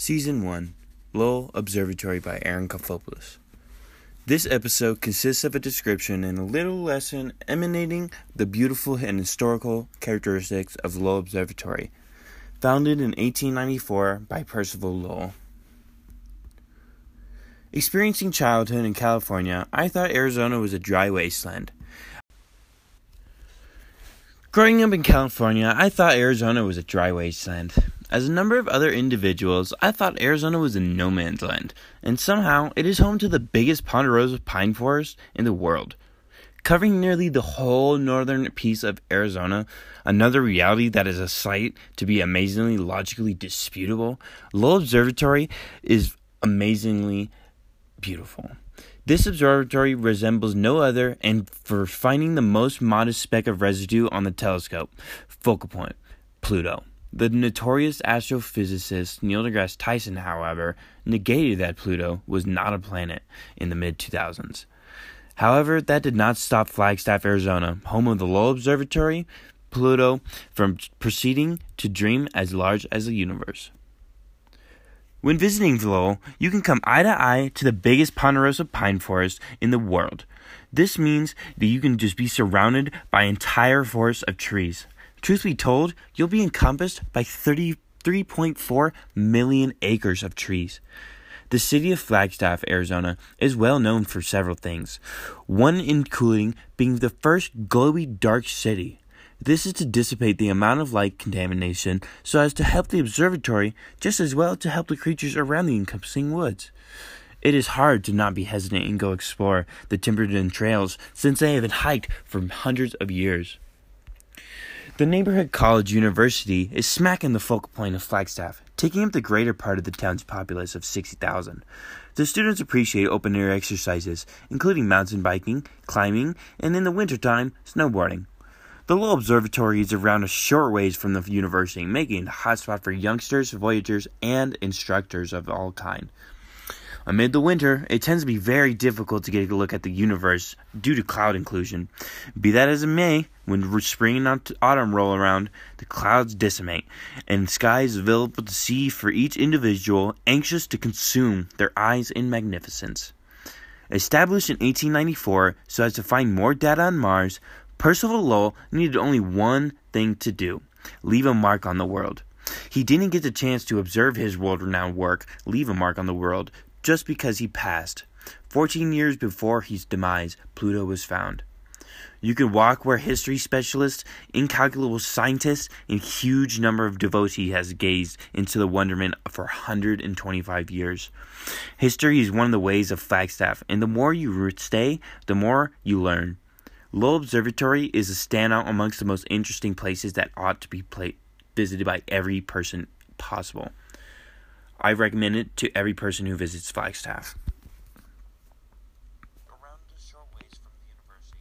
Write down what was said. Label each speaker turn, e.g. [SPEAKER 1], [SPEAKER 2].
[SPEAKER 1] Season 1 Lowell Observatory by Aaron Kofopoulos. This episode consists of a description and a little lesson emanating the beautiful and historical characteristics of Lowell Observatory, founded in 1894 by Percival Lowell. Experiencing childhood in California, I thought Arizona was a dry wasteland. Growing up in California, I thought Arizona was a dry wasteland. As a number of other individuals, I thought Arizona was a no man's land, and somehow it is home to the biggest ponderosa pine forest in the world. Covering nearly the whole northern piece of Arizona, another reality that is a sight to be amazingly logically disputable, Lowell Observatory is amazingly beautiful. This observatory resembles no other, and for finding the most modest speck of residue on the telescope, focal point, Pluto. The notorious astrophysicist Neil deGrasse Tyson, however, negated that Pluto was not a planet in the mid 2000s. However, that did not stop Flagstaff, Arizona, home of the Lowell Observatory, Pluto, from proceeding to dream as large as the universe. When visiting Lowell, you can come eye to eye to the biggest ponderosa pine forest in the world. This means that you can just be surrounded by entire forests of trees. Truth be told, you'll be encompassed by 33.4 million acres of trees. The city of Flagstaff, Arizona, is well known for several things, one including being the first glowy dark city. This is to dissipate the amount of light contamination so as to help the observatory just as well to help the creatures around the encompassing woods. It is hard to not be hesitant and go explore the Timberden trails since they have been hiked for hundreds of years. The neighborhood college university is smack in the focal point of Flagstaff, taking up the greater part of the town's populace of 60,000. The students appreciate open air exercises, including mountain biking, climbing, and in the wintertime, snowboarding. The Lowell Observatory is around a short ways from the university, making it a hotspot for youngsters, voyagers, and instructors of all kind. Amid the winter, it tends to be very difficult to get a look at the universe due to cloud inclusion. Be that as it may, when spring and autumn roll around, the clouds decimate, and skies available to see for each individual anxious to consume their eyes in magnificence. Established in 1894 so as to find more data on Mars, Percival Lowell needed only one thing to do leave a mark on the world. He didn't get the chance to observe his world renowned work leave a mark on the world just because he passed. Fourteen years before his demise, Pluto was found. You could walk where history specialists, incalculable scientists, and huge number of devotees has gazed into the wonderment for 125 years. History is one of the ways of Flagstaff, and the more you stay, the more you learn. Lowell Observatory is a standout amongst the most interesting places that ought to be visited by every person possible. I recommend it to every person who visits Flagstaff.